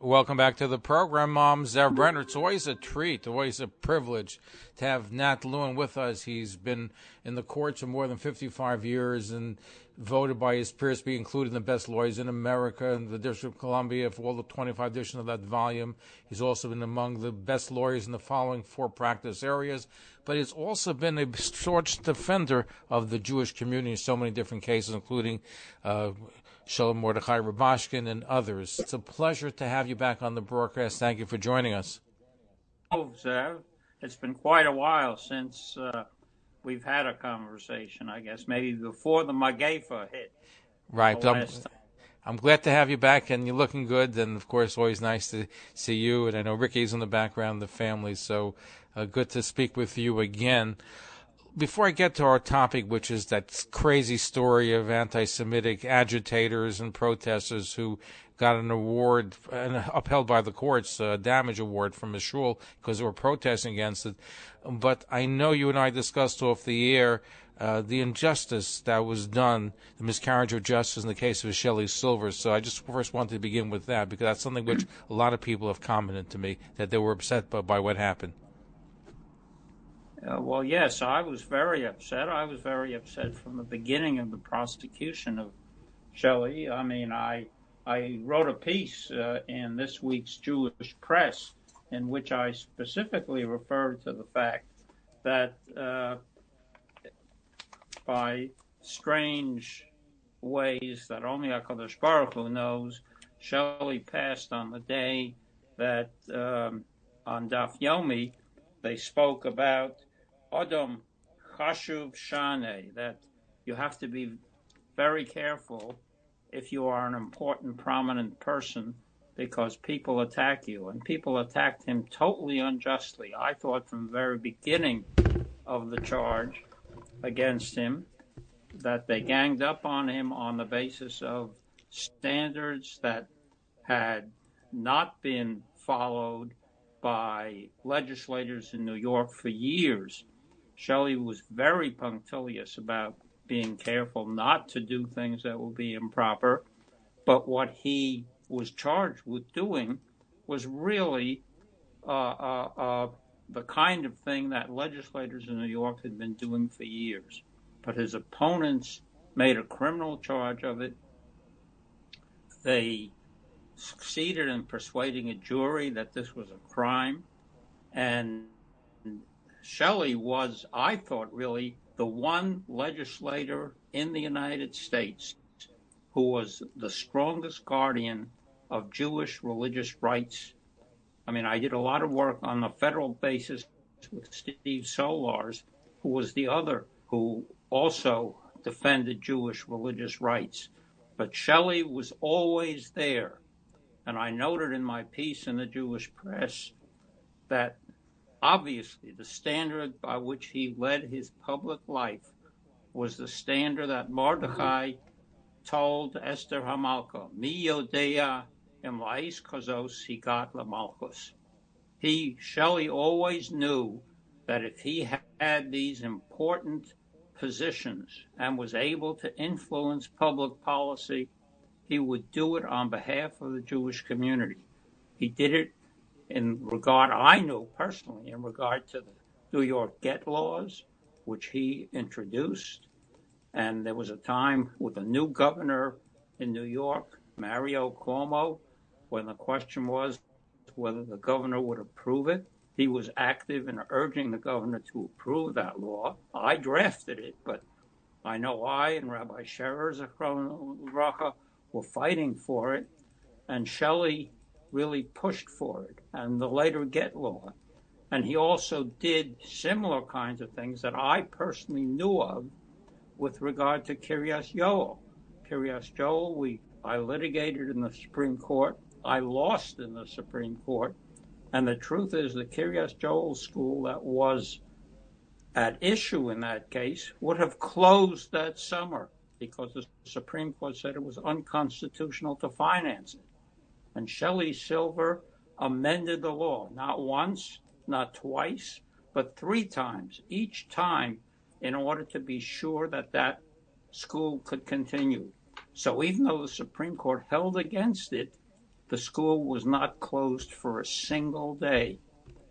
Welcome back to the program, Mom Zev Brenner. It's always a treat, always a privilege to have Nat Lewin with us. He's been in the courts for more than 55 years and voted by his peers to be included in the best lawyers in America and the District of Columbia for all the 25 editions of that volume. He's also been among the best lawyers in the following four practice areas, but he's also been a staunch defender of the Jewish community in so many different cases, including uh, Shalom Mordechai Rubashkin and others. It's a pleasure to have you back on the broadcast. Thank you for joining us. Oh, Zev, it's been quite a while since uh, we've had a conversation. I guess maybe before the Magefa hit. Right. I'm. I'm glad to have you back, and you're looking good. And of course, always nice to see you. And I know Ricky's in the background, the family. So uh, good to speak with you again. Before I get to our topic, which is that crazy story of anti-Semitic agitators and protesters who got an award upheld by the courts, a damage award from a shul because they were protesting against it. But I know you and I discussed off the air uh, the injustice that was done, the miscarriage of justice in the case of Shelley Silver. So I just first wanted to begin with that because that's something which a lot of people have commented to me that they were upset by, by what happened. Uh, well, yes, I was very upset. I was very upset from the beginning of the prosecution of Shelley. I mean, I I wrote a piece uh, in this week's Jewish Press in which I specifically referred to the fact that uh, by strange ways that only Hakadosh Baruch Hu knows, Shelley passed on the day that um, on Daf Yomi they spoke about Adam Chashuv Shani, that you have to be very careful if you are an important, prominent person because people attack you. And people attacked him totally unjustly. I thought from the very beginning of the charge against him that they ganged up on him on the basis of standards that had not been followed by legislators in New York for years. Shelley was very punctilious about being careful not to do things that would be improper, but what he was charged with doing was really uh, uh, uh, the kind of thing that legislators in New York had been doing for years. But his opponents made a criminal charge of it. They succeeded in persuading a jury that this was a crime. And Shelley was, I thought, really the one legislator in the United States who was the strongest guardian of Jewish religious rights. I mean, I did a lot of work on the federal basis with Steve Solarz, who was the other who also defended Jewish religious rights. But Shelley was always there. And I noted in my piece in the Jewish press that obviously the standard by which he led his public life was the standard that Mordechai told Esther Hamalka, Mi Yodea em la'is kazos higat lamalchus. He, Shelley, always knew that if he had these important positions and was able to influence public policy, he would do it on behalf of the Jewish community. He did it in regard, I know personally, in regard to the New York get laws, which he introduced. And there was a time with a new governor in New York, Mario Cuomo, when the question was whether the governor would approve it. He was active in urging the governor to approve that law. I drafted it, but I know I and Rabbi Sherer Racha were fighting for it, and Shelley really pushed for it, and the later Get Law. And he also did similar kinds of things that I personally knew of with regard to Kiryas Yoel. Kiryas Yoel, we I litigated in the Supreme Court. I lost in the Supreme Court, And the truth is, the Kiryas Joel school that was at issue in that case would have closed that summer because the Supreme Court said it was unconstitutional to finance it. And Shelley Silver amended the law, not once, not twice, but three times, each time in order to be sure that that school could continue. So even though the Supreme Court held against it, the school was not closed for a single day.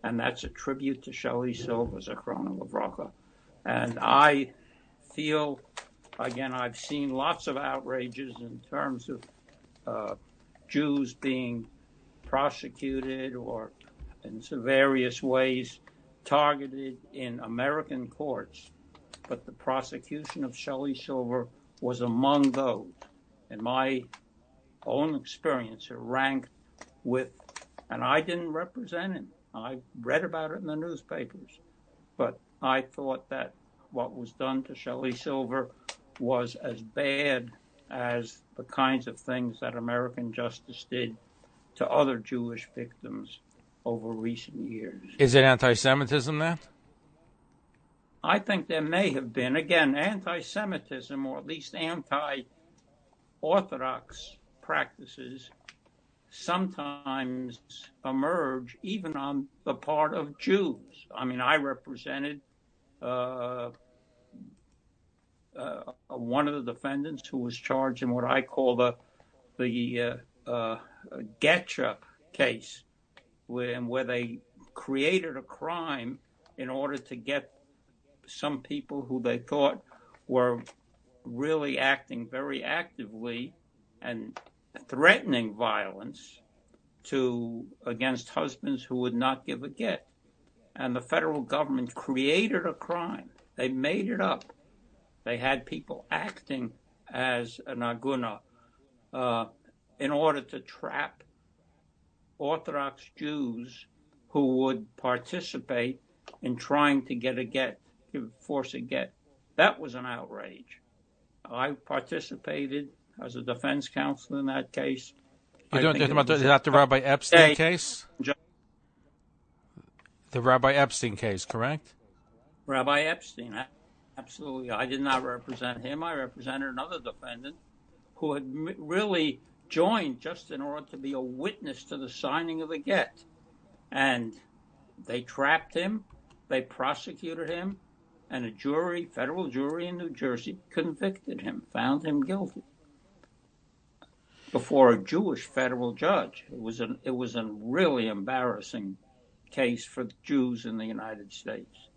And that's a tribute to Shelley Silver, Zichrono Livracha. And I feel, again, I've seen lots of outrages in terms of uh, Jews being prosecuted or in various ways targeted in American courts. But the prosecution of Shelley Silver was among those. In my own experience, it ranked with, and I didn't represent him. I read about it in the newspapers. But I thought that what was done to Shelley Silver was as bad as the kinds of things that American justice did to other Jewish victims over recent years. Is it anti Semitism then? I think there may have been, again, anti Semitism or at least anti Orthodox practices sometimes emerge even on the part of Jews. I mean, I represented uh, uh, one of the defendants who was charged in what I call the the uh, uh Getcha case, where where they created a crime in order to get some people who they thought were really acting very actively and threatening violence to against husbands who would not give a get. And the federal government created a crime. They made it up. They had people acting as an aguna uh, in order to trap Orthodox Jews who would participate in trying to get a get, force a get. That was an outrage. I participated as a defense counsel in that case. You're talking about the, is that the Rabbi Epstein case? The Rabbi Epstein case, correct? Rabbi Epstein, absolutely. I did not represent him. I represented another defendant who had really joined just in order to be a witness to the signing of the get. And they trapped him, they prosecuted him, and a jury, federal jury in New Jersey, convicted him, found him guilty before a Jewish federal judge. It was an it was a really embarrassing case for Jews in the United States.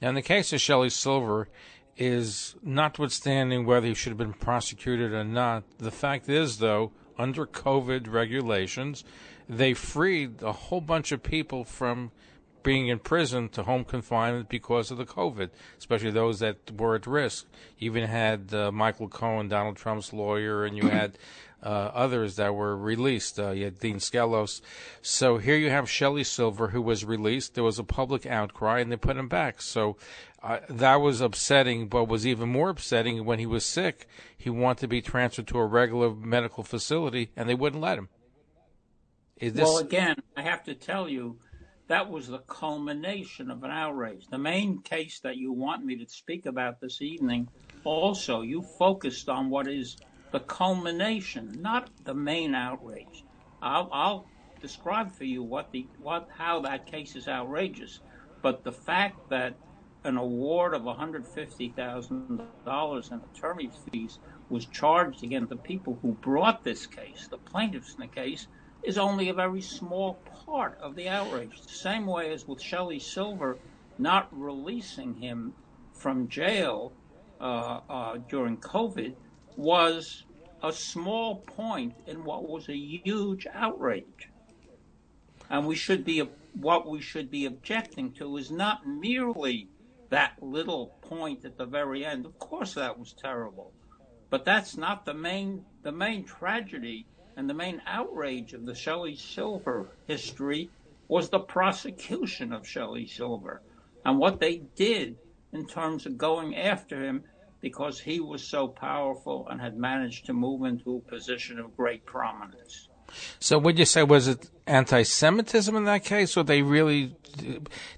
Now, in the case of Shelley Silver, is notwithstanding whether he should have been prosecuted or not, the fact is, though, under COVID regulations, they freed a whole bunch of people from being in prison to home confinement because of the COVID, especially those that were at risk. You even had uh, Michael Cohen, Donald Trump's lawyer, and you had uh, others that were released. Uh, you had Dean Skelos. So here you have Shelley Silver, who was released. There was a public outcry, and they put him back. So uh, that was upsetting, but was even more upsetting when he was sick. He wanted to be transferred to a regular medical facility, and they wouldn't let him. This... Well, again, I have to tell you that was the culmination of an outrage. The main case that you want me to speak about this evening, also, you focused on what is the culmination, not the main outrage. I'll, I'll describe for you what the what how that case is outrageous, but the fact that an award of $150,000 in attorney's fees was charged against the people who brought this case, the plaintiffs in the case, is only a very small part of the outrage. The same way as with Shelley Silver not releasing him from jail uh, uh, during COVID was a small point in what was a huge outrage. And we should be what we should be objecting to is not merely that little point at the very end. Of course, that was terrible, but that's not the main the main tragedy and the main outrage of the Shelley Silver history was the prosecution of Shelley Silver and what they did in terms of going after him because he was so powerful and had managed to move into a position of great prominence. So, would you say was it anti-Semitism in that case, or they really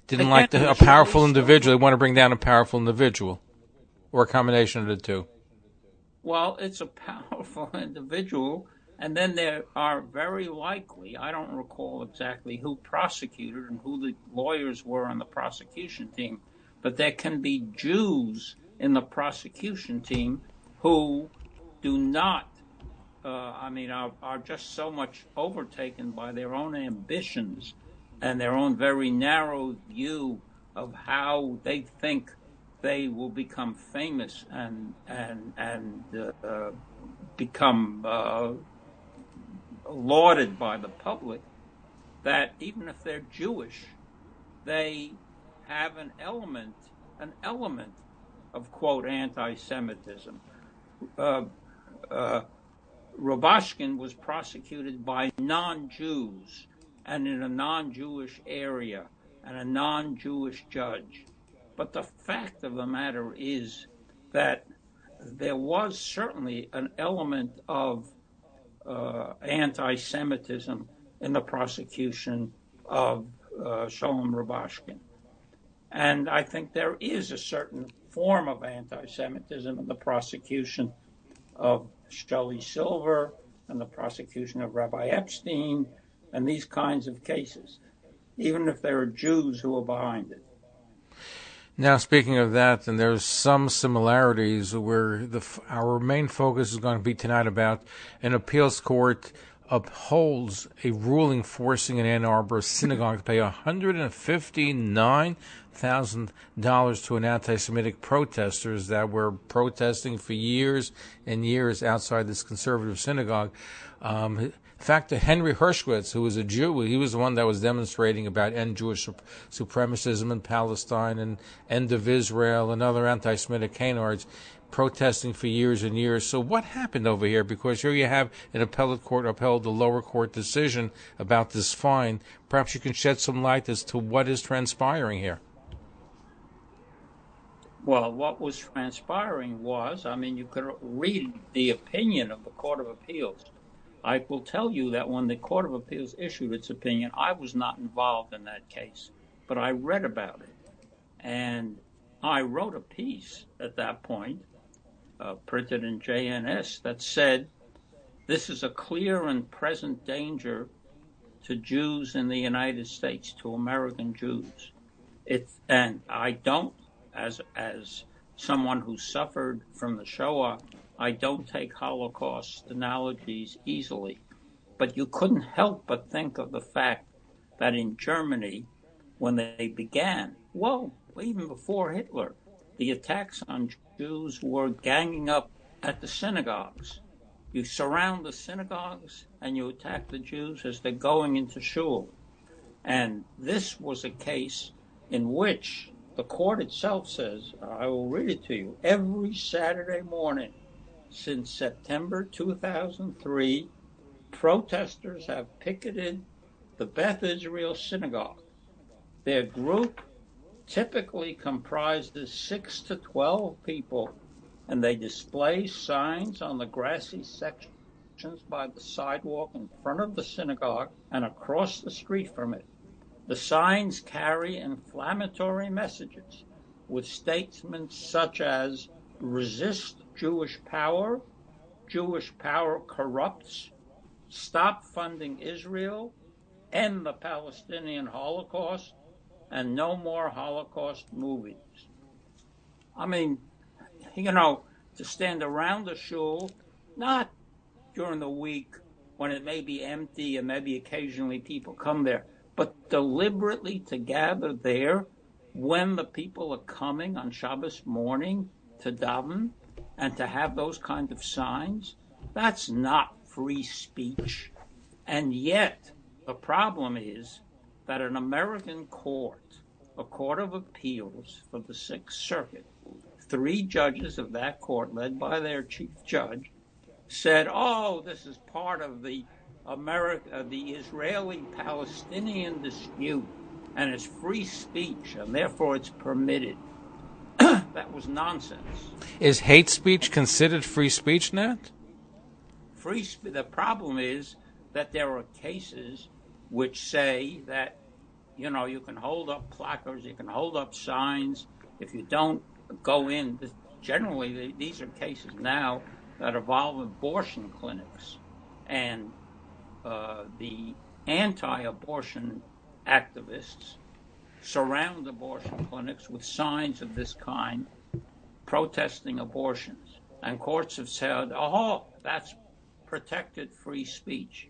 didn't like the, a powerful individual? They want to bring down a powerful individual, or a combination of the two. Well, it's a powerful individual, and then there are very likely, I don't recall exactly who prosecuted and who the lawyers were on the prosecution team, but there can be Jews in the prosecution team who do not, uh, I mean, are, are just so much overtaken by their own ambitions and their own very narrow view of how they think they will become famous and and and uh, become uh, lauded by the public. That even if they're Jewish, they have an element an element of quote anti-Semitism. Uh, uh, Rubashkin was prosecuted by non-Jews and in a non-Jewish area and a non-Jewish judge. But the fact of the matter is that there was certainly an element of anti-Semitism in the prosecution of uh, Sholem Rubashkin. And I think there is a certain form of anti-Semitism in the prosecution of Shelley Silver and the prosecution of Rabbi Epstein and these kinds of cases, even if there are Jews who are behind it. Now, speaking of that, and there's some similarities where the our main focus is going to be tonight about an appeals court upholds a ruling forcing an Ann Arbor synagogue to pay $159,000 to an anti-Semitic protesters that were protesting for years and years outside this conservative synagogue. Um, in fact, Henry Herskovitz, who was a Jew, he was the one that was demonstrating about end Jewish supremacism in Palestine and end of Israel and other anti-Semitic canards protesting for years and years. So what happened over here? Because here you have an appellate court upheld the lower court decision about this fine. Perhaps you can shed some light as to what is transpiring here. Well, what was transpiring was, I mean, you could read the opinion of the Court of Appeals I will tell you that when the Court of Appeals issued its opinion, I was not involved in that case, but I read about it. And I wrote a piece at that point, uh, printed in JNS, that said this is a clear and present danger to Jews in the United States, to American Jews. It, and I don't, as, as someone who suffered from the Shoah, I don't take Holocaust analogies easily, but you couldn't help but think of the fact that in Germany, when they began, well, even before Hitler, the attacks on Jews were ganging up at the synagogues. You surround the synagogues and you attack the Jews as they're going into shul. And this was a case in which the court itself says, I will read it to you, every Saturday morning since September 2003, protesters have picketed the Beth Israel Synagogue. Their group typically comprises 6 to 12 people, and they display signs on the grassy sections by the sidewalk in front of the synagogue and across the street from it. The signs carry inflammatory messages with statements such as resist Jewish power, Jewish power corrupts, stop funding Israel, end the Palestinian Holocaust, and no more Holocaust movies. I mean, you know, to stand around the shul, not during the week when it may be empty and maybe occasionally people come there, but deliberately to gather there when the people are coming on Shabbos morning to daven and to have those kind of signs, that's not free speech. And yet, the problem is that an American court, a court of appeals for the Sixth Circuit, three judges of that court, led by their chief judge, said, "Oh, this is part of the America, the Israeli-Palestinian dispute, and it's free speech, and therefore it's permitted." That was nonsense. Is hate speech considered free speech, Nat? Free. Sp- the problem is that there are cases which say that, you know, you can hold up placards, you can hold up signs. If you don't go in, generally these are cases now that involve abortion clinics. And uh, the anti abortion activists surround abortion clinics with signs of this kind, protesting abortions. And courts have said, oh, that's protected free speech.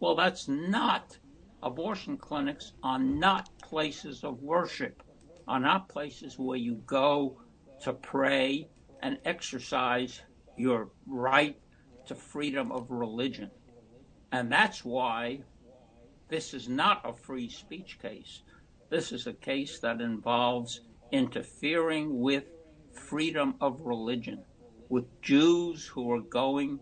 Well, that's not. Abortion clinics are not places of worship, are not places where you go to pray and exercise your right to freedom of religion. And that's why this is not a free speech case. This is a case that involves interfering with freedom of religion, with Jews who are going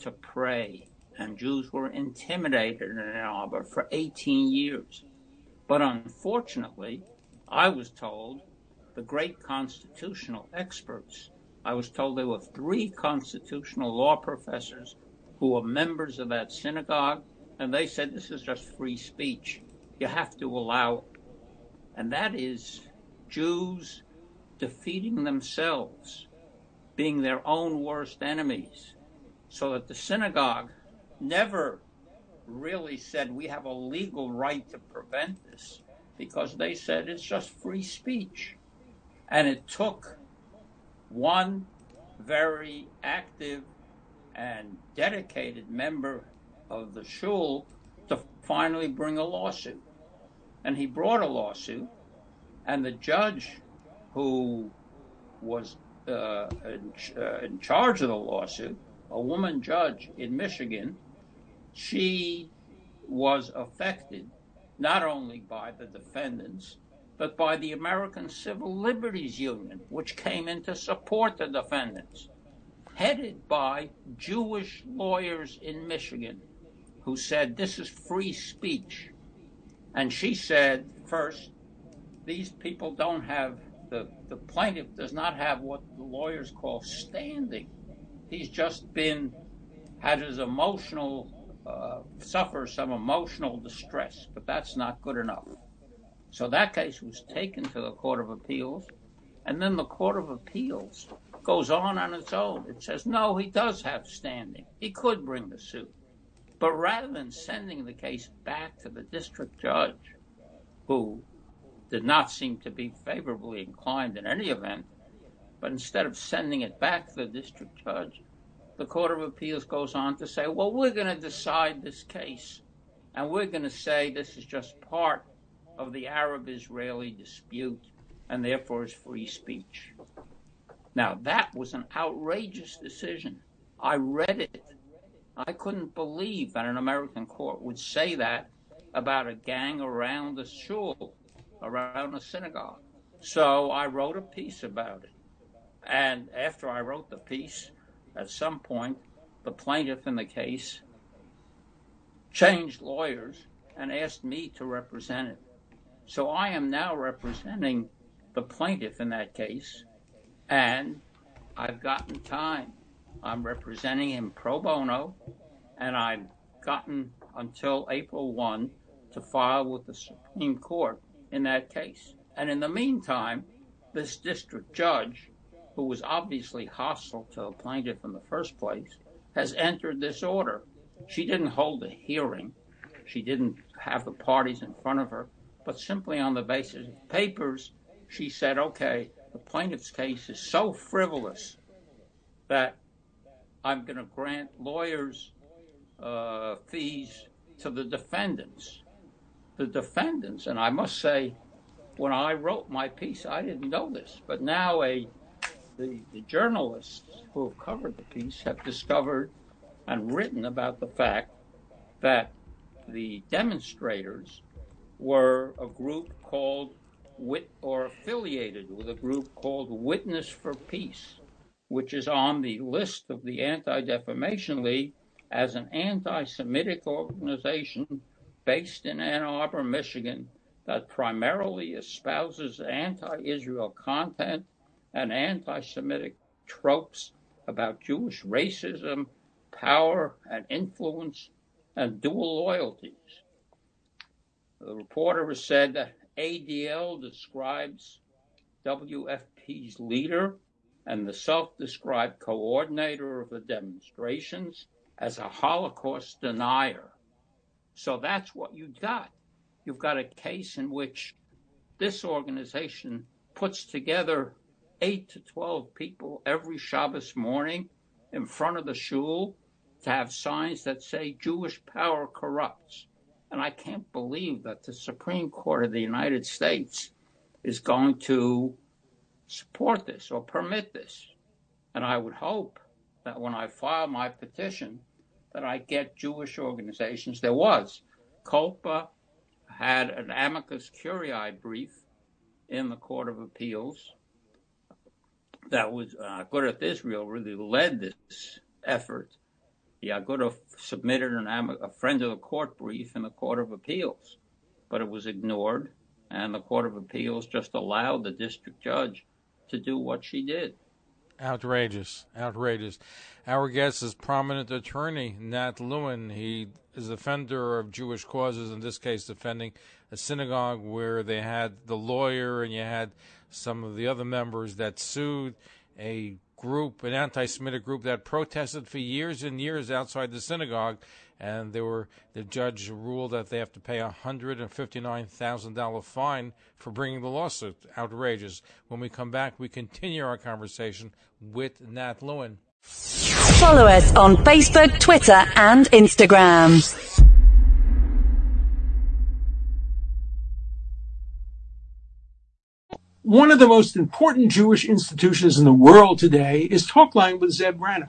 to pray. And Jews were intimidated in Ann Arbor for 18 years. But unfortunately, I was told the great constitutional experts, I was told there were three constitutional law professors who were members of that synagogue, and they said this is just free speech. You have to allow. And that is Jews defeating themselves, being their own worst enemies, so that the synagogue never really said we have a legal right to prevent this because they said it's just free speech. And it took one very active and dedicated member of the shul to finally bring a lawsuit. And he brought a lawsuit, and the judge who was uh, in, uh, in charge of the lawsuit, a woman judge in Michigan, she was affected not only by the defendants, but by the American Civil Liberties Union, which came in to support the defendants headed by Jewish lawyers in Michigan who said this is free speech. And she said, first, these people don't have, the, the plaintiff does not have what the lawyers call standing. He's just been, had his emotional, uh, suffer some emotional distress, but that's not good enough. So that case was taken to the Court of Appeals, and then the Court of Appeals goes on on its own. It says, no, he does have standing. He could bring the suit. But rather than sending the case back to the district judge, who did not seem to be favorably inclined in any event, but instead of sending it back to the district judge, the Court of Appeals goes on to say, well, we're going to decide this case, and we're going to say this is just part of the Arab Israeli dispute, and therefore is free speech. Now, that was an outrageous decision. I read it. I couldn't believe that an American court would say that about a gang around a shul, around a synagogue. So I wrote a piece about it. And after I wrote the piece, at some point, the plaintiff in the case changed lawyers and asked me to represent it. So I am now representing the plaintiff in that case and I've gotten time. I'm representing him pro bono, and I've gotten until April 1 to file with the Supreme Court in that case. And in the meantime, this district judge, who was obviously hostile to the plaintiff in the first place, has entered this order. She didn't hold a hearing. She didn't have the parties in front of her, but simply on the basis of papers, she said, okay, the plaintiff's case is so frivolous that I'm going to grant lawyers uh, fees to the defendants. The defendants, and I must say, when I wrote my piece, I didn't know this, but now a the, the journalists who have covered the piece have discovered and written about the fact that the demonstrators were a group called wit or affiliated with a group called Witness for Peace, which is on the list of the Anti Defamation League as an anti Semitic organization based in Ann Arbor, Michigan, that primarily espouses anti Israel content and anti Semitic tropes about Jewish racism, power, and influence, and dual loyalties. The reporter has said that ADL describes WFP's leader and the self described coordinator of the demonstrations as a Holocaust denier. So that's what you've got. You've got a case in which this organization puts together eight to 12 people every Shabbos morning in front of the shul to have signs that say Jewish power corrupts. And I can't believe that the Supreme Court of the United States is going to support this or permit this. And I would hope that when I file my petition, that I get Jewish organizations. There was. COLPA had an amicus curiae brief in the Court of Appeals that was uh, Agudath Israel really led this effort. The Agudath submitted an, a friend of the court brief in the Court of Appeals, but it was ignored, and the Court of Appeals just allowed the district judge to do what she did. Outrageous, outrageous. Our guest is prominent attorney Nat Lewin. He is a defender of Jewish causes, in this case, defending a synagogue where they had the lawyer and you had some of the other members that sued a group, an anti-Semitic group that protested for years and years outside the synagogue, and they were the judge ruled that they have to pay a hundred and fifty-nine thousand dollar fine for bringing the lawsuit. Outrageous. When we come back, we continue our conversation with Nat Lewin. Follow us on Facebook, Twitter, and Instagram. One of the most important Jewish institutions in the world today is Talkline with Zev Brenner.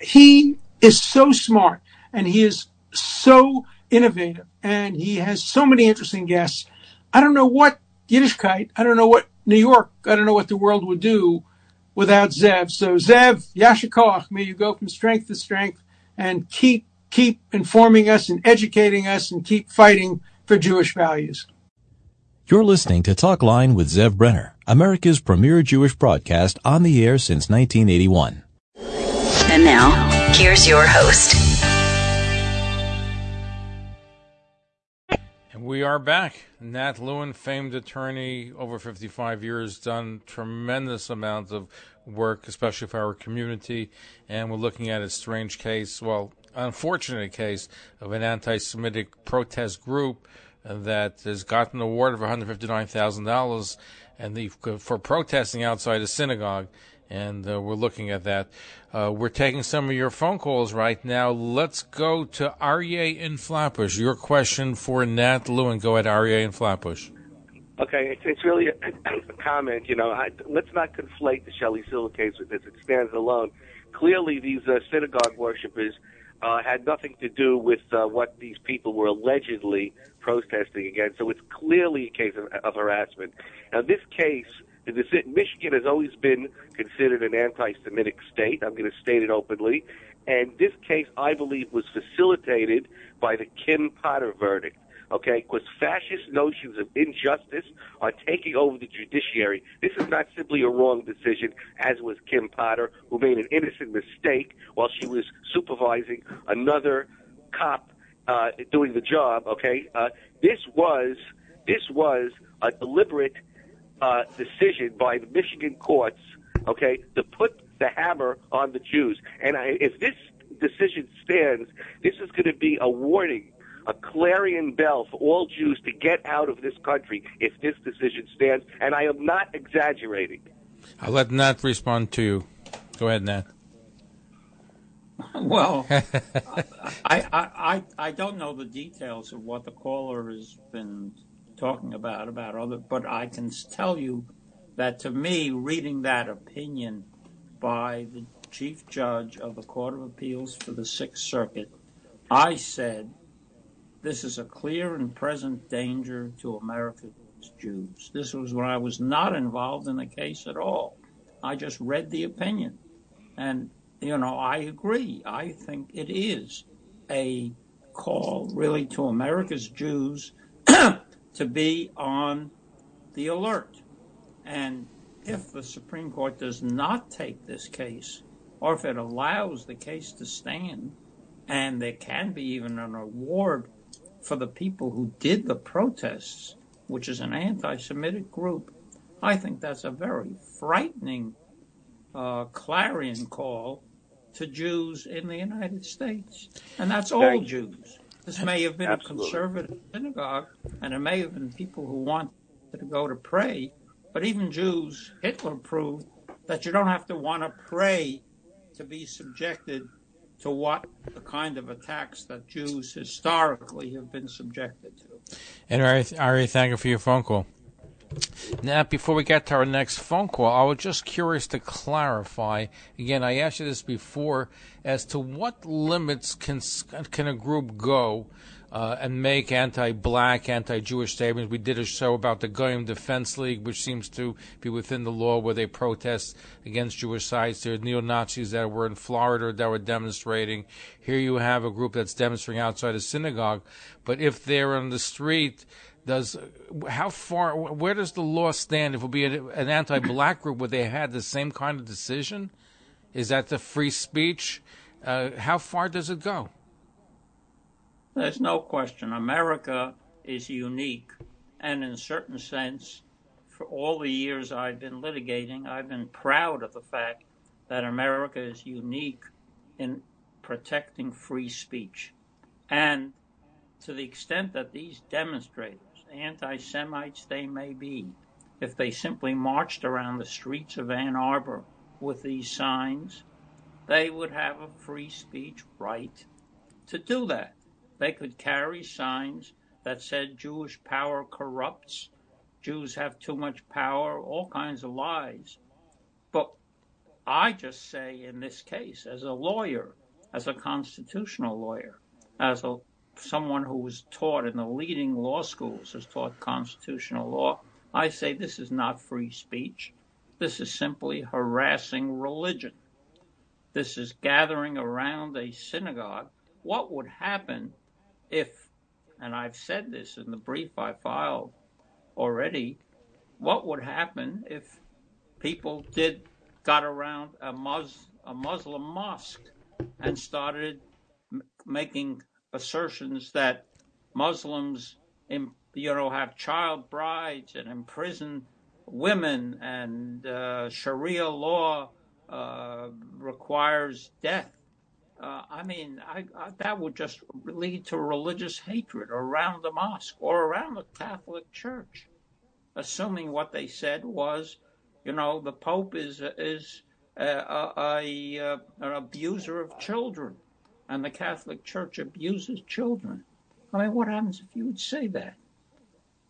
He is so smart and he is so innovative and he has so many interesting guests. I don't know what Yiddishkeit, I don't know what New York, I don't know what the world would do without Zev. So Zev, Yasha may you go from strength to strength and keep keep informing us and educating us and keep fighting for Jewish values. You're listening to Talk Line with Zev Brenner, America's premier Jewish broadcast on the air since 1981. And now, here's your host. And we are back. Nat Lewin, famed attorney, over 55 years, done tremendous amounts of work, especially for our community. And we're looking at a strange case, well, unfortunate case of an anti Semitic protest group that has gotten an award of $159,000 and the, for protesting outside a synagogue. And uh, we're looking at that. Uh, we're taking some of your phone calls right now. Let's go to Aryeh in Flatbush. Your question for Nat Lewin. Go ahead, Aryeh in Flatbush. Okay, it's, it's really a, a comment. You know, I, let's not conflate the Shelley Silver case with this. It stands alone. Clearly, these uh, synagogue worshippers uh, had nothing to do with uh, what these people were allegedly protesting against. So it's clearly a case of, of harassment. Now, this case, Michigan has always been considered an anti-Semitic state. I'm going to state it openly. And this case, I believe, was facilitated by the Kim Potter verdict okay? Because fascist notions of injustice are taking over the judiciary. This is not simply a wrong decision, as was Kim Potter, who made an innocent mistake while she was supervising another cop uh, doing the job, okay? Uh, this was this was a deliberate uh, decision by the Michigan courts, okay, to put the hammer on the Jews. And I, if this decision stands, this is going to be a warning a clarion bell for all Jews to get out of this country if this decision stands, and I am not exaggerating. I'll let Nat respond to you. Go ahead, Nat. Well, I, I, I, I don't know the details of what the caller has been talking about, about other, but I can tell you that to me, reading that opinion by the Chief Judge of the Court of Appeals for the Sixth Circuit, I said this is a clear and present danger to America's Jews. This was when I was not involved in the case at all. I just read the opinion. And, you know, I agree. I think it is a call really to America's Jews to be on the alert. And if the Supreme Court does not take this case, or if it allows the case to stand, and there can be even an award for the people who did the protests, which is an anti-Semitic group, I think that's a very frightening uh, clarion call to Jews in the United States, and that's all Jews. This may have been Absolutely. a conservative synagogue, and it may have been people who wanted to go to pray, but even Jews, Hitler proved that you don't have to want to pray to be subjected to what the kind of attacks that Jews historically have been subjected to. And Ari, thank you for your phone call. Now, before we get to our next phone call, I was just curious to clarify. Again, I asked you this before as to what limits can can a group go uh, and make anti-black, anti-Jewish statements. We did a show about the Goyim Defense League, which seems to be within the law, where they protest against Jewish sites. There are neo Nazis that were in Florida that were demonstrating. Here you have a group that's demonstrating outside a synagogue, but if they're on the street does how far where does the law stand if it would be an anti-black group where they had the same kind of decision is that the free speech uh, how far does it go there's no question. America is unique. And in a certain sense for all the years i've been litigating i've been proud of the fact that america is unique in protecting free speech. And to the extent that these demonstrators anti-Semites they may be, if they simply marched around the streets of Ann Arbor with these signs, they would have a free speech right to do that. They could carry signs that said Jewish power corrupts, Jews have too much power, all kinds of lies. But I just say in this case, as a lawyer, as a constitutional lawyer, as a someone who was taught in the leading law schools has taught constitutional law, I say this is not free speech. This is simply harassing religion. This is gathering around a synagogue. What would happen if, and I've said this in the brief I filed already, what would happen if people did got around a, Mus, a Muslim mosque and started m- making assertions that Muslims, you know, have child brides and imprison women, and uh, Sharia law uh, requires death. Uh, I mean, I, I, that would just lead to religious hatred around the mosque or around the Catholic Church, assuming what they said was, you know, the Pope is is a, a, a, uh, an abuser of children and the Catholic Church abuses children. I mean, what happens if you would say that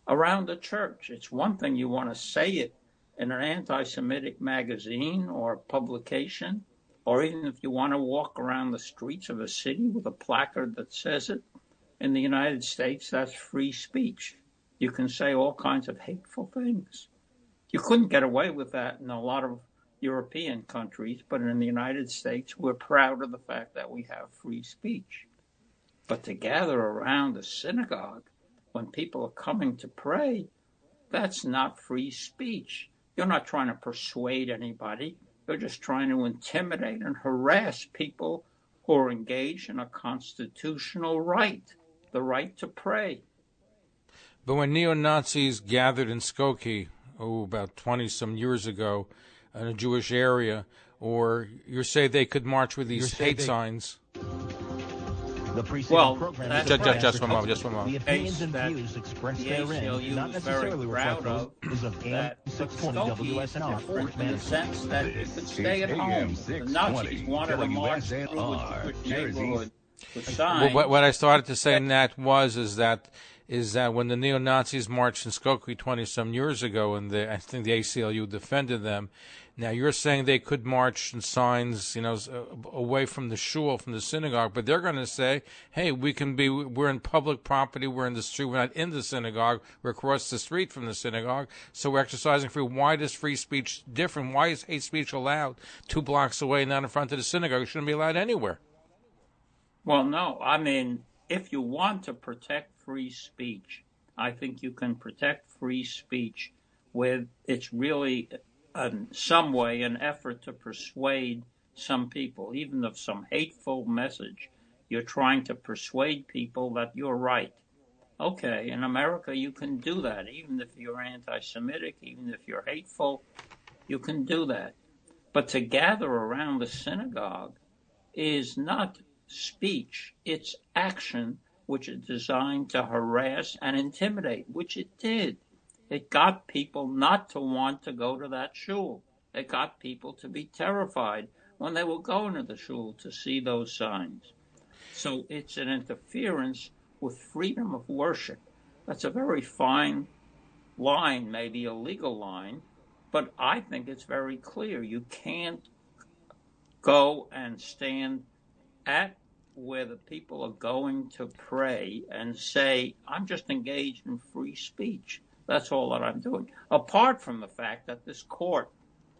around the church? It's one thing you want to say it in an anti Semitic magazine or publication, or even if you want to walk around the streets of a city with a placard that says it. In the United States, that's free speech. You can say all kinds of hateful things. You couldn't get away with that in a lot of European countries, but in the United States, we're proud of the fact that we have free speech. But to gather around a synagogue when people are coming to pray, that's not free speech. You're not trying to persuade anybody. You're just trying to intimidate and harass people who are engaged in a constitutional right, the right to pray. But when neo Nazis gathered in Skokie, oh, about 20 some years ago, in a Jewish area, or you say they could march with these hate they... signs. The well, program just, just, just one moment, just one moment. The opinions and views expressed the therein not necessarily reflect those of AM 620 WSNR Fort In the sense that you could stay at home. The Nazis wanted to march through the neighborhood well, what, what I started to say in that was is that is that when the neo Nazis marched in Skokie 20 some years ago, and the, I think the ACLU defended them. Now you're saying they could march in signs, you know, uh, away from the shul, from the synagogue, but they're going to say, "Hey, we can be. We're in public property. We're in the street. We're not in the synagogue. We're across the street from the synagogue. So we're exercising free. Why is free speech different? Why is hate speech allowed two blocks away, not in front of the synagogue? It shouldn't be allowed anywhere." Well, no. I mean, if you want to protect free speech. I think you can protect free speech with it's really in some way an effort to persuade some people, even of some hateful message. You're trying to persuade people that you're right. Okay, in America, you can do that. Even if you're anti Semitic, even if you're hateful, you can do that. But to gather around the synagogue is not speech, it's action which is designed to harass and intimidate, which it did. It got people not to want to go to that shul. It got people to be terrified when they were going to the shul to see those signs. So it's an interference with freedom of worship. That's a very fine line, maybe a legal line, but I think it's very clear. You can't go and stand at where the people are going to pray and say, I'm just engaged in free speech. That's all that I'm doing. Apart from the fact that this court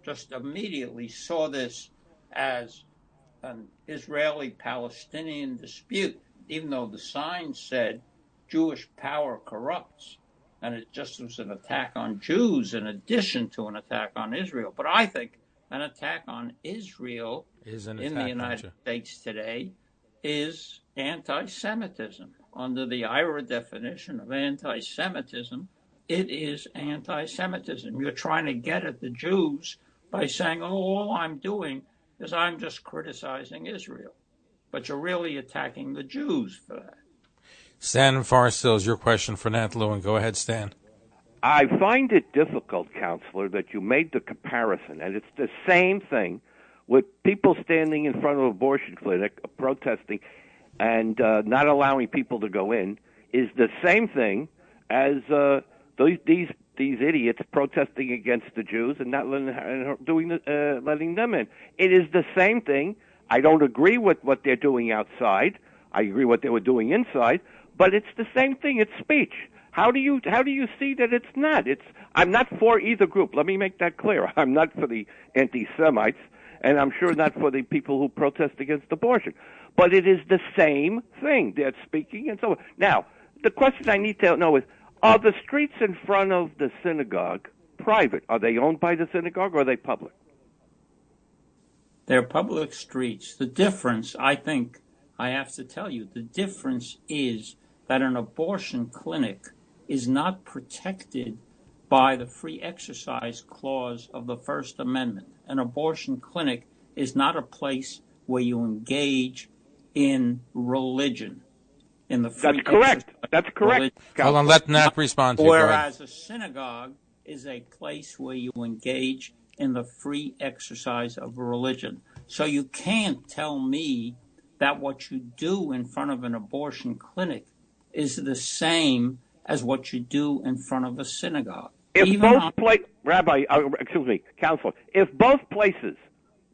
just immediately saw this as an Israeli Palestinian dispute even though the sign said Jewish power corrupts, and it just was an attack on Jews in addition to an attack on Israel. But I think an attack on Israel in the United States today is anti Semitism. Under the IHRA definition of anti Semitism, it is anti Semitism. You're trying to get at the Jews by saying, oh, all I'm doing is I'm just criticizing Israel but you're really attacking the Jews for that. Stan Forest Hills, your question for Nat Lewin. Go ahead, Stan. I find it difficult, counselor, that you made the comparison, and it's the same thing with people standing in front of an abortion clinic protesting and uh, not allowing people to go in is the same thing as uh, these these these idiots protesting against the Jews and not letting, doing uh, letting them in. It is the same thing I don't agree with what they're doing outside. I agree what they were doing inside, but it's the same thing. It's speech. How do you how do you see that it's not? It's I'm not for either group. Let me make that clear. I'm not for the anti-Semites, and I'm sure not for the people who protest against abortion. But it is the same thing. They're speaking and so on. Now, the question I need to know is: Are the streets in front of the synagogue private? Are they owned by the synagogue or are they public? They're public streets. The difference, I think, I have to tell you, the difference is that an abortion clinic is not protected by the free exercise clause of the First Amendment. An abortion clinic is not a place where you engage in religion. In the free That's correct. That's correct. Hold on, let Nat respond to you. Whereas a synagogue is a place where you engage in the free exercise of religion. So you can't tell me that what you do in front of an abortion clinic is the same as what you do in front of a synagogue. If Even both on- pla- Rabbi, uh, excuse me, counselor, if both places,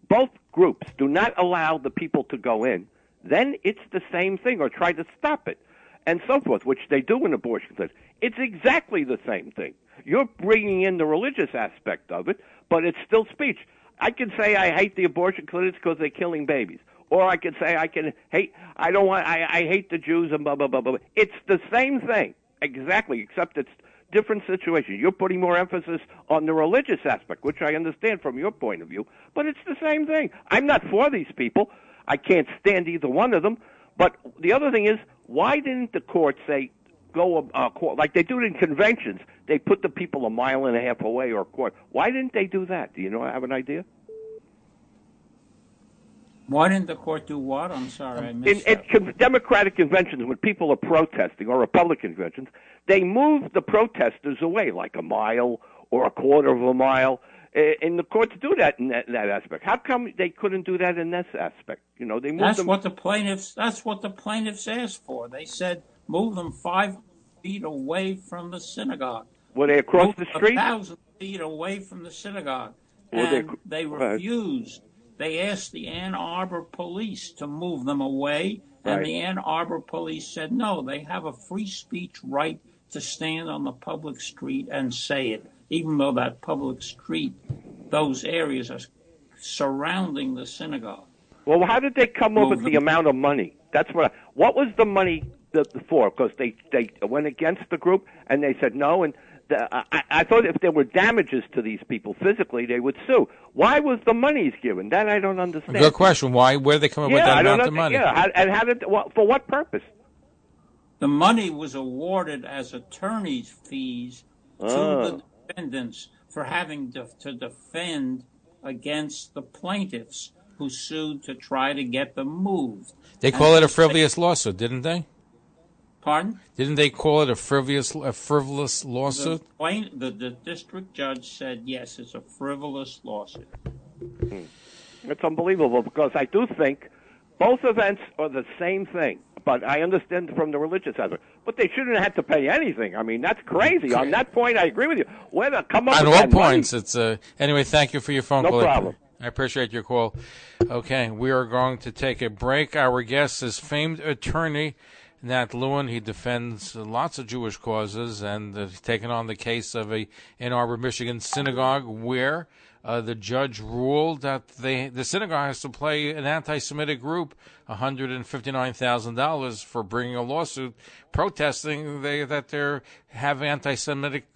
both groups do not allow the people to go in, then it's the same thing, or try to stop it, and so forth, which they do in abortion clinics. It's exactly the same thing. You're bringing in the religious aspect of it, but it's still speech. I can say I hate the abortion clinics because they're killing babies, or I can say I can hate. I don't want. I, I hate the Jews and blah blah blah blah. It's the same thing exactly, except it's different situation. You're putting more emphasis on the religious aspect, which I understand from your point of view, but it's the same thing. I'm not for these people. I can't stand either one of them. But the other thing is, why didn't the court say go uh, court, like they do it in conventions. They put the people a mile and a half away or court. Why didn't they do that? Do you know? I have an idea? Why didn't the court do what? I'm sorry, I missed in, in Democratic conventions, when people are protesting, or Republican conventions, they move the protesters away, like a mile or a quarter of a mile. Eh, and the courts do that in that, that aspect. How come they couldn't do that in this aspect? You know, they move That's them. what the plaintiffs. That's what the plaintiffs asked for. They said move them five feet away from the synagogue. Were they across move the street? A thousand feet away from the synagogue. Were and they, they refused. They asked the Ann Arbor police to move them away, and right. the Ann Arbor police said no. They have a free speech right to stand on the public street and say it, even though that public street, those areas are surrounding the synagogue. Well, how did they come up with the amount of money? That's what. I, what was the money the, for? Because they they went against the group and they said no, and uh, I, I thought if there were damages to these people physically, they would sue. Why was the monies given? That I don't understand. Good question. Why? Where did they come up yeah, with that I don't amount of money? Yeah, how, and how did well, for what purpose? The money was awarded as attorney's fees to Oh. the defendants for having to, to defend against the plaintiffs who sued to try to get them moved. They call it a frivolous lawsuit, didn't they? Pardon? Didn't they call it a frivolous a frivolous lawsuit? the, the district judge said, yes, it's a frivolous lawsuit. Hmm. It's unbelievable because I do think both events are the same thing. But I understand from the religious aspect. But they shouldn't have to pay anything. I mean, that's crazy. On that point, I agree with you. Whether come up On with all that money- points, it's uh, anyway. Thank you for your phone No call. problem. I appreciate your call. Okay, we are going to take a break. Our guest is famed attorney Nat Lewin. He defends lots of Jewish causes and uh, he's taken on the case of a Ann Arbor, Michigan synagogue where uh, the judge ruled that they, the synagogue has to pay an anti-Semitic group $159,000 for bringing a lawsuit protesting they, that they have anti-Semitic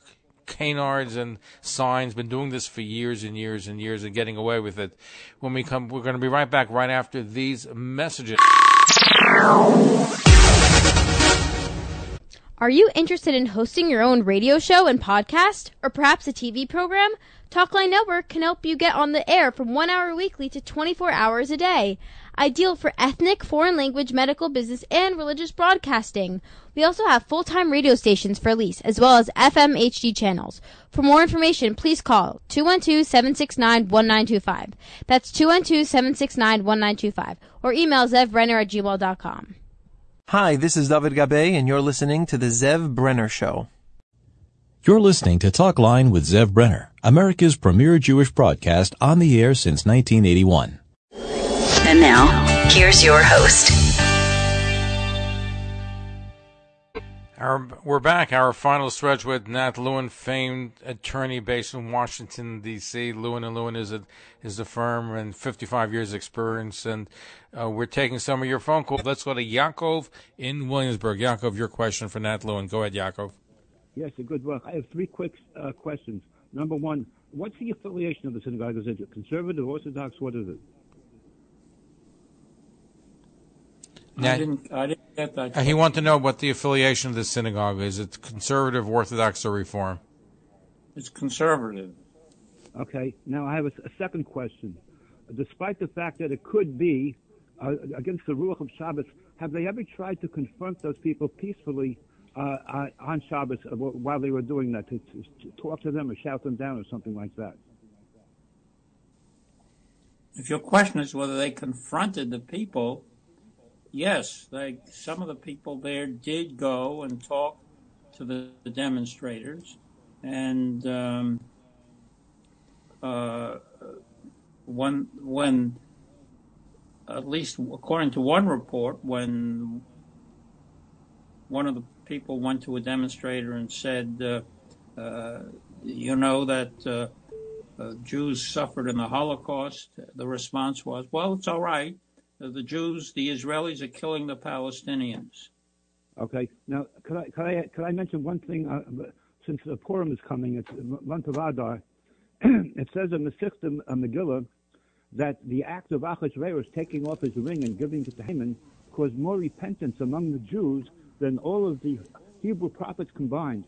canards and signs. Been doing this for years and years and years and getting away with it. When we come, we're going to be right back right after these messages. Are you interested in hosting your own radio show and podcast, or perhaps a TV program? Talkline Network can help you get on the air from one hour weekly to 24 hours a day. Ideal for ethnic, foreign language, medical, business, and religious broadcasting. We also have full-time radio stations for lease, as well as FM HD channels. For more information, please call 212-769-1925. That's 212-769-1925. Or email zevbrenner at gmail.com. Hi, this is David Gabe, and you're listening to The Zev Brenner Show. You're listening to Talk Line with Zev Brenner, America's premier Jewish broadcast on the air since 1981. And now, here's your host. Our, we're back. Our final stretch with Nat Lewin, famed attorney based in Washington D.C. Lewin and Lewin is a is the firm and 55 years experience, and uh, we're taking some of your phone calls. Let's go to Yaakov in Williamsburg. Yaakov, your question for Nat Lewin. Go ahead, Yaakov. Yes, a good work. I have three quick uh, questions. Number one, what's the affiliation of the synagogue? Is it conservative, orthodox? What is it? Nat- I didn't, I didn't get that. Uh, he wanted to know what the affiliation of the synagogue is. It's conservative, Orthodox, or Reform? It's conservative. Okay. Now I have a, a second question. Despite the fact that it could be uh, against the ruach of Shabbos, have they ever tried to confront those people peacefully uh, uh, on Shabbos uh, while they were doing that, to, to, to talk to them or shout them down or something like that? If your question is whether they confronted the people, yes, they, some of the people there did go and talk to the, the demonstrators, and um, uh, when when at least according to one report, when one of the people went to a demonstrator and said, uh, uh, "You know that." Uh, uh, Jews suffered in the Holocaust. The response was, well, it's all right. Uh, the Jews, the Israelis are killing the Palestinians. Okay. Now, could I could I could I mention one thing? Uh, since the Purim is coming, it's the month of Adar. it says in the sixth of Megillah that the act of Achashverosh taking off his ring and giving it to Haman caused more repentance among the Jews than all of the Hebrew prophets combined.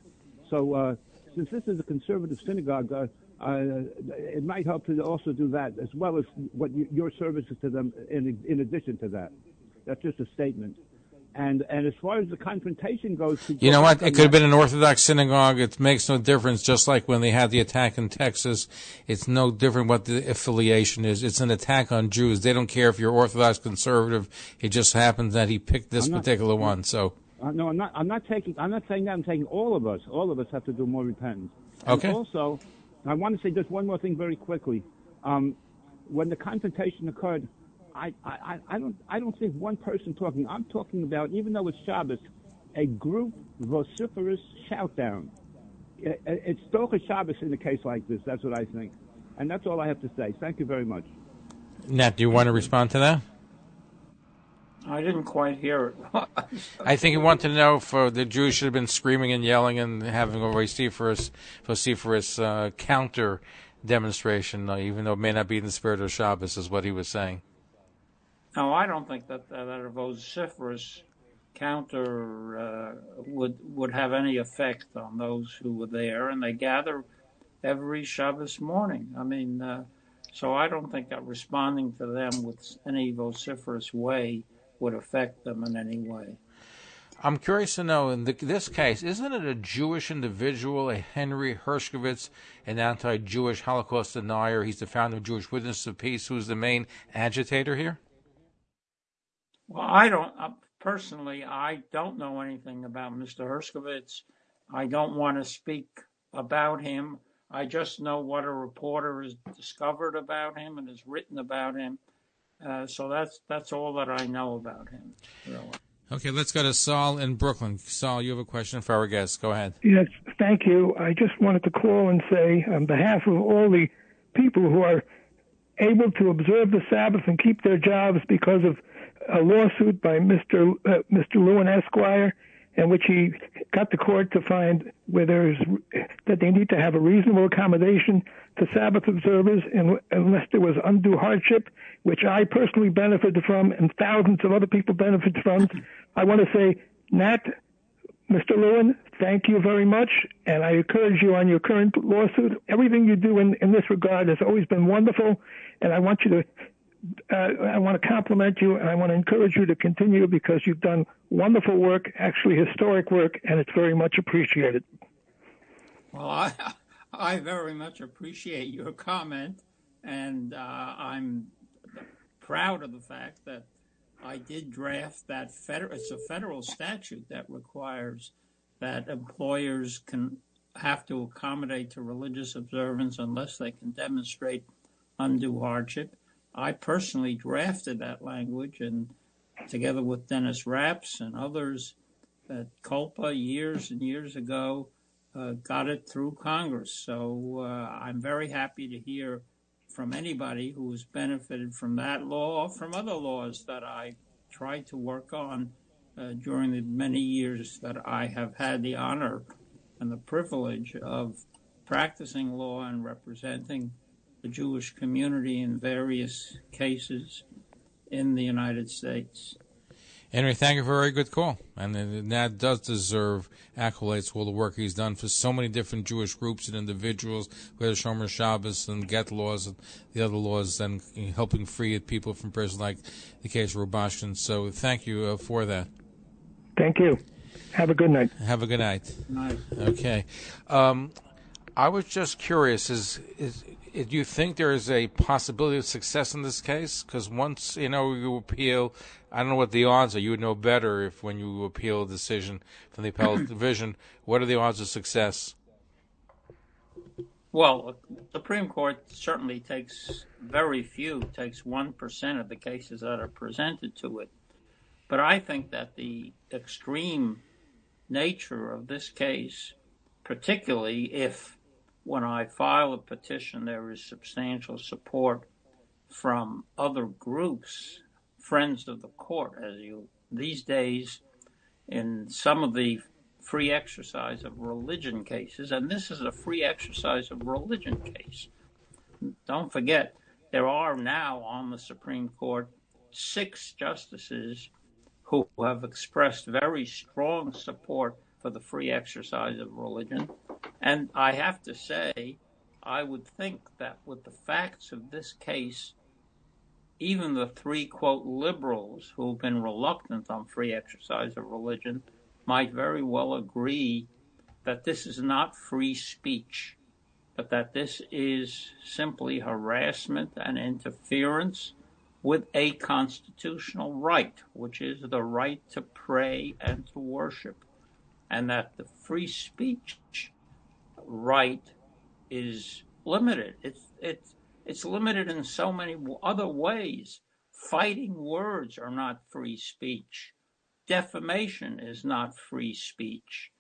So, uh, since this is a conservative synagogue, uh, uh, it might help to also do that as well as what you, your services to them. In in addition to that, that's just a statement. And and as far as the confrontation goes, You know what? It could have been an Orthodox synagogue. It makes no difference. Just like when they had the attack in Texas, it's no different what the affiliation is. It's an attack on Jews. They don't care if you're Orthodox, conservative. It just happens that he picked this not- particular one. So, Uh, no, I'm not. I'm not taking. I'm not saying that. I'm saying all of us. All of us have to do more repentance. And Okay. Also, I want to say just one more thing very quickly. Um, when the confrontation occurred, I, don't. I don't think one person talking. I'm talking about, even though it's Shabbos, a group vociferous shout down. It, it- it's Stoker Shabbos in a case like this. That's what I think. And that's all I have to say. Thank you very much. Nat, do you want to respond to that? I didn't quite hear it. I think he wanted to know if uh, the Jews should have been screaming and yelling and having a vociferous, vociferous uh, counter demonstration, uh, even though it may not be in the spirit of Shabbos, is what he was saying. No, I don't think that that, a vociferous counter uh, would would have any effect on those who were there, and they gather every Shabbos morning. I mean, uh, so I don't think that responding to them with any vociferous way would affect them in any way. I'm curious to know in the, this case, isn't it a Jewish individual, a Henry Herskovitz, an anti Jewish Holocaust denier? He's the founder of Jewish Witness of Peace, who's the main agitator here? Well, I don't, uh, personally, I don't know anything about Mr. Herskovitz. I don't want to speak about him. I just know what a reporter has discovered about him and has written about him. Uh, so that's that's all that I know about him. Really. Okay, let's go to Saul in Brooklyn. Saul, you have a question for our guest. Go ahead. Yes, thank you. I just wanted to call and say, on behalf of all the people who are able to observe the Sabbath and keep their jobs because of a lawsuit by Mr. Uh, Mr. Lewin Esquire in which he got the court to find where there's that they need to have a reasonable accommodation to Sabbath observers unless there was undue hardship, which I personally benefited from and thousands of other people benefited from. I want to say, Nat, Mr. Lewin, thank you very much, and I encourage you on your current lawsuit. Everything you do in, in this regard has always been wonderful, and I want you to uh, I want to compliment you and I want to encourage you to continue because you've done wonderful work, actually historic work, and it's very much appreciated. Well, I, I very much appreciate your comment, and uh, I'm proud of the fact that I did draft that federal. It's a federal statute that requires that employers can have to accommodate to religious observance unless they can demonstrate undue hardship. I personally drafted that language, and together with Dennis Rapps and others at COLPA years and years ago, uh, got it through Congress. So uh, I'm very happy to hear from anybody who has benefited from that law or from other laws that I tried to work on uh, during the many years that I have had the honor and the privilege of practicing law and representing the Jewish community in various cases in the United States. Henry, thank you for a very good call. And Nat does deserve accolades for all the work he's done for so many different Jewish groups and individuals, whether Shomer Shabbos and Get laws and the other laws, and helping free people from prison, like the case of Rubashkin. So thank you uh, for that. Thank you. Have a good night. Have a good night. Night. Okay. Um, I was just curious: is is do you think there is a possibility of success in this case? Because once you know you appeal, I don't know what the odds are. You would know better if when you appeal a decision from the appellate division. What are the odds of success? Well, the Supreme Court certainly takes very few, takes one percent of the cases that are presented to it. But I think that the extreme nature of this case, particularly if when I file a petition, there is substantial support from other groups, friends of the court, as you these days in some of the free exercise of religion cases, and this is a free exercise of religion case. Don't forget, there are now on the Supreme Court six justices who have expressed very strong support for the free exercise of religion. And I have to say, I would think that with the facts of this case, even the three, quote, liberals who've been reluctant on free exercise of religion might very well agree that this is not free speech, but that this is simply harassment and interference with a constitutional right, which is the right to pray and to worship and that the free speech right is limited. It's it's it's limited in so many other ways. Fighting words are not free speech. Defamation is not free speech.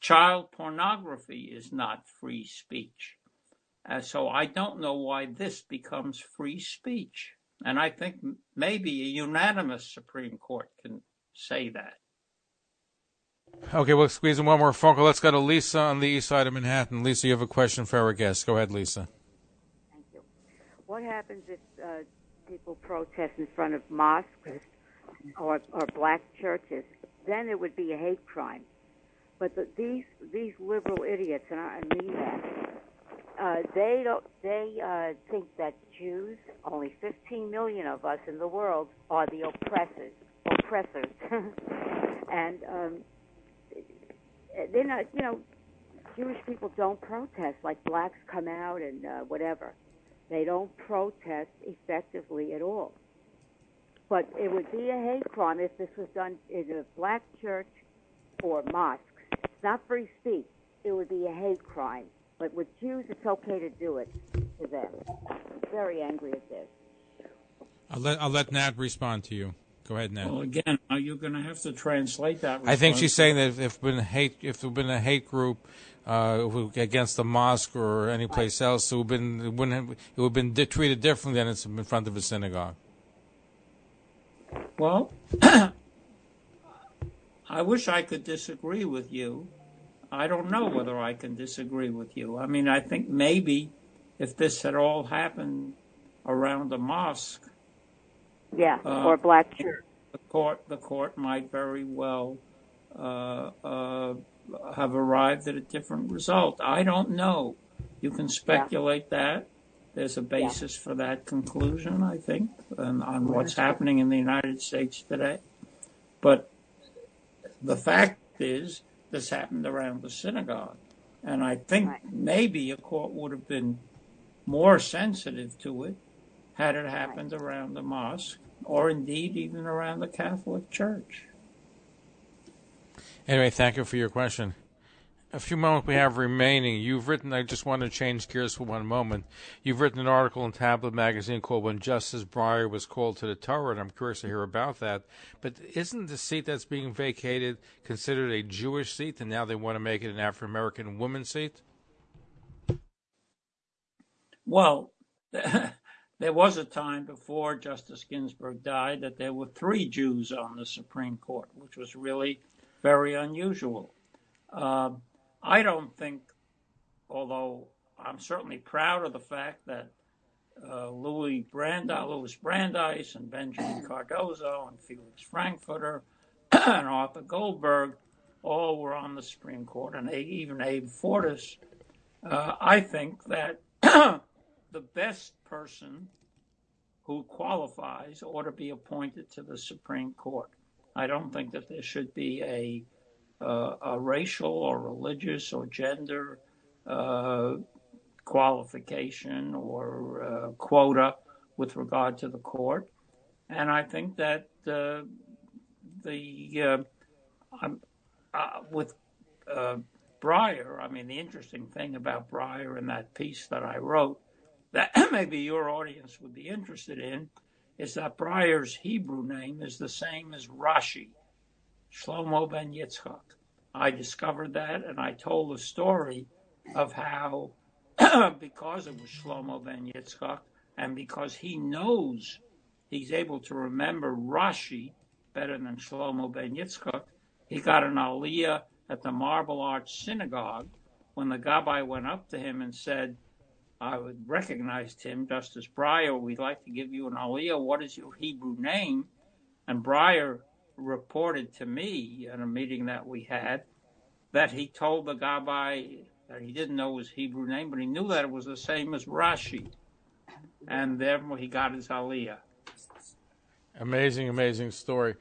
Child pornography is not free speech. Uh, so I don't know why this becomes free speech. And I think maybe a unanimous Supreme Court can say that. Okay, we'll squeeze in one more phone call. Let's go to Lisa on the east side of Manhattan. Lisa, you have a question for our guest. Go ahead, Lisa. Thank you. What happens if uh, people protest in front of mosques or, or black churches? Then it would be a hate crime. But the, these these liberal idiots, and I mean that, uh, they don't. They uh, think that Jews, only 15 million of us in the world, are the oppressors. Oppressors, and um, they're not. You know, Jewish people don't protest like blacks come out and uh, whatever. They don't protest effectively at all. But it would be a hate crime if this was done in a black church or mosque. It's not free speech. It would be a hate crime. But with Jews, it's okay to do it to them. I'm very angry at this. I'll let I'll let Nat respond to you. Go ahead, Nat. Well, again, are you going to have to translate that? I think she's saying that if, been hate, if there been a hate group uh, against the mosque or any place else, it would been it wouldn't have, it would have been di- treated differently than it's in front of a synagogue. Well, I wish I could disagree with you. I don't know whether I can disagree with you. I mean, I think maybe if this had all happened around a mosque, Yeah, uh, or black church. the court the court might very well uh, uh, have arrived at a different result. I don't know. You can speculate that. There's a basis for that conclusion, I think, and on what's happening in the United States today. But the fact is, this happened around the synagogue, and I think maybe a court would have been more sensitive to it had it happened around the mosque, or indeed even around the Catholic Church. Anyway, thank you for your question. A few moments we have remaining. You've written, I just want to change gears for one moment. You've written an article in Tablet magazine called When Justice Breyer Was Called to the Tower, and I'm curious to hear about that. But isn't the seat that's being vacated considered a Jewish seat, and now they want to make it an African American woman seat? Well, there was a time before Justice Ginsburg died that there were three Jews on the Supreme Court, which was really very unusual. Uh, I don't think, although I'm certainly proud of the fact that uh, Louis Brandeis, Louis Brandeis and Benjamin Cardozo and Felix Frankfurter and Arthur Goldberg all were on the Supreme Court, and even Abe Fortas. Uh, I think that the best person who qualifies ought to be appointed to the Supreme Court. I don't think that there should be a uh, a racial or religious or gender uh, qualification or uh, quota with regard to the court, and I think that the with Breyer, I mean, the interesting thing about Breyer in that piece that I wrote that maybe your audience would be interested in is that Breyer's Hebrew name is the same as Rashi, Shlomo ben Yitzchak. I discovered that and I told the story of how, because it was Shlomo ben Yitzchak and because he knows he's able to remember Rashi better than Shlomo ben Yitzchak, he got an aliyah at the Marble Arch Synagogue when the Gabbai went up to him and said, I recognized him, Justice Breyer. We'd like to give you an aliyah. What is your Hebrew name? And Breyer reported to me in a meeting that we had that he told the Gabbai that he didn't know his Hebrew name, but he knew that it was the same as Rashi. And therefore he got his aliyah. Amazing, amazing story.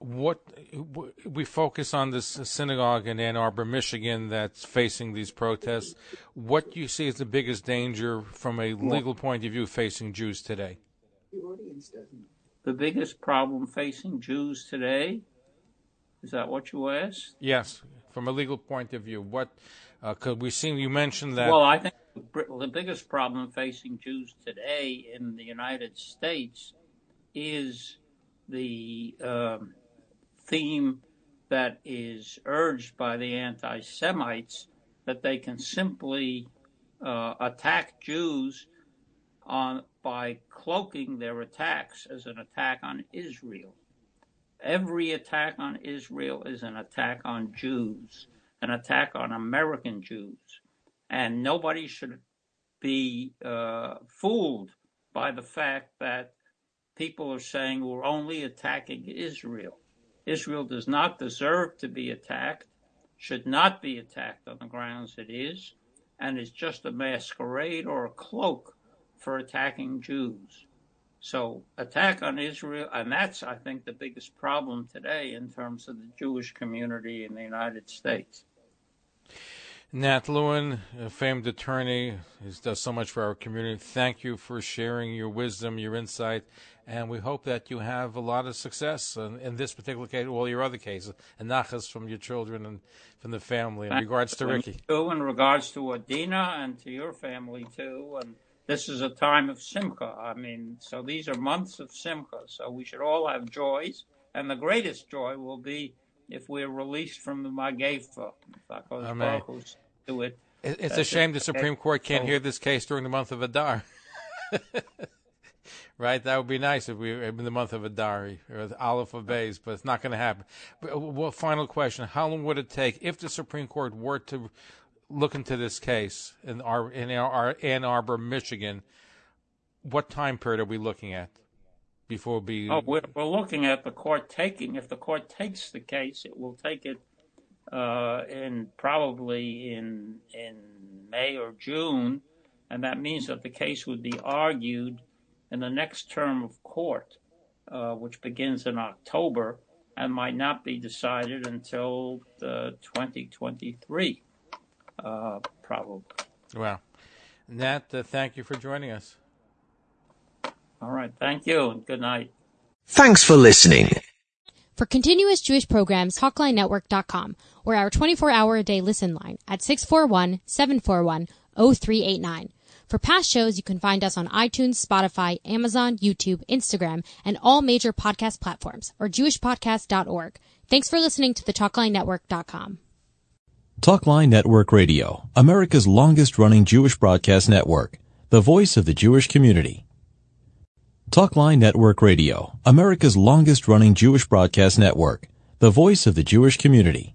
What we focus on this synagogue in Ann Arbor, Michigan, that's facing these protests. What do you see as the biggest danger from a legal point of view facing Jews today? The biggest problem facing Jews today is that what you asked? Yes, from a legal point of view. What because we seen you mentioned that. Well, I think the biggest problem facing Jews today in the United States is the um, theme that is urged by the anti Semites that they can simply uh, attack Jews on by cloaking their attacks as an attack on Israel. Every attack on Israel is an attack on Jews, an attack on American Jews, and nobody should be uh, fooled by the fact that people are saying we're only attacking Israel. Israel does not deserve to be attacked, should not be attacked on the grounds it is, and is just a masquerade or a cloak for attacking Jews. So, attack on Israel, and that's, I think, the biggest problem today in terms of the Jewish community in the United States. Nat Lewin, a famed attorney, who does so much for our community. Thank you for sharing your wisdom, your insight, and we hope that you have a lot of success in, in this particular case, all your other cases, and nachas from your children and from the family. In regards to Ricky, too, in regards to Adina and to your family too, and this is a time of simcha. I mean, so these are months of simcha. So we should all have joys, and the greatest joy will be if we're released from the Magefa. Amen. Do it. It's a shame the Supreme Court can't hear this case during the month of Adar. right? That would be nice if we were in the month of Adari or Aleph of Bays, but it's not going to happen. But, well, final question: How long would it take if the Supreme Court were to look into this case in our in our Ann Arbor, Michigan? What time period are we looking at? before being. Oh, we're, we're looking at the court taking. If the court takes the case, it will take it uh, in probably in in May or June, and that means that the case would be argued in the next term of court, uh, which begins in October and might not be decided until 2023, uh, probably. Wow. Nat, uh, thank you for joining us. All right. Thank you and good night. Thanks for listening. For continuous Jewish programs, TalkLineNetwork.com or our 24-hour a day listen line at 641-741-0389. For past shows, you can find us on iTunes, Spotify, Amazon, YouTube, Instagram, and all major podcast platforms or jewishpodcast.org. Thanks for listening to the TalkLineNetwork.com. Talkline Network Radio, America's longest running Jewish broadcast network, the voice of the Jewish community. Talkline Network Radio, America's longest running Jewish broadcast network, the voice of the Jewish community.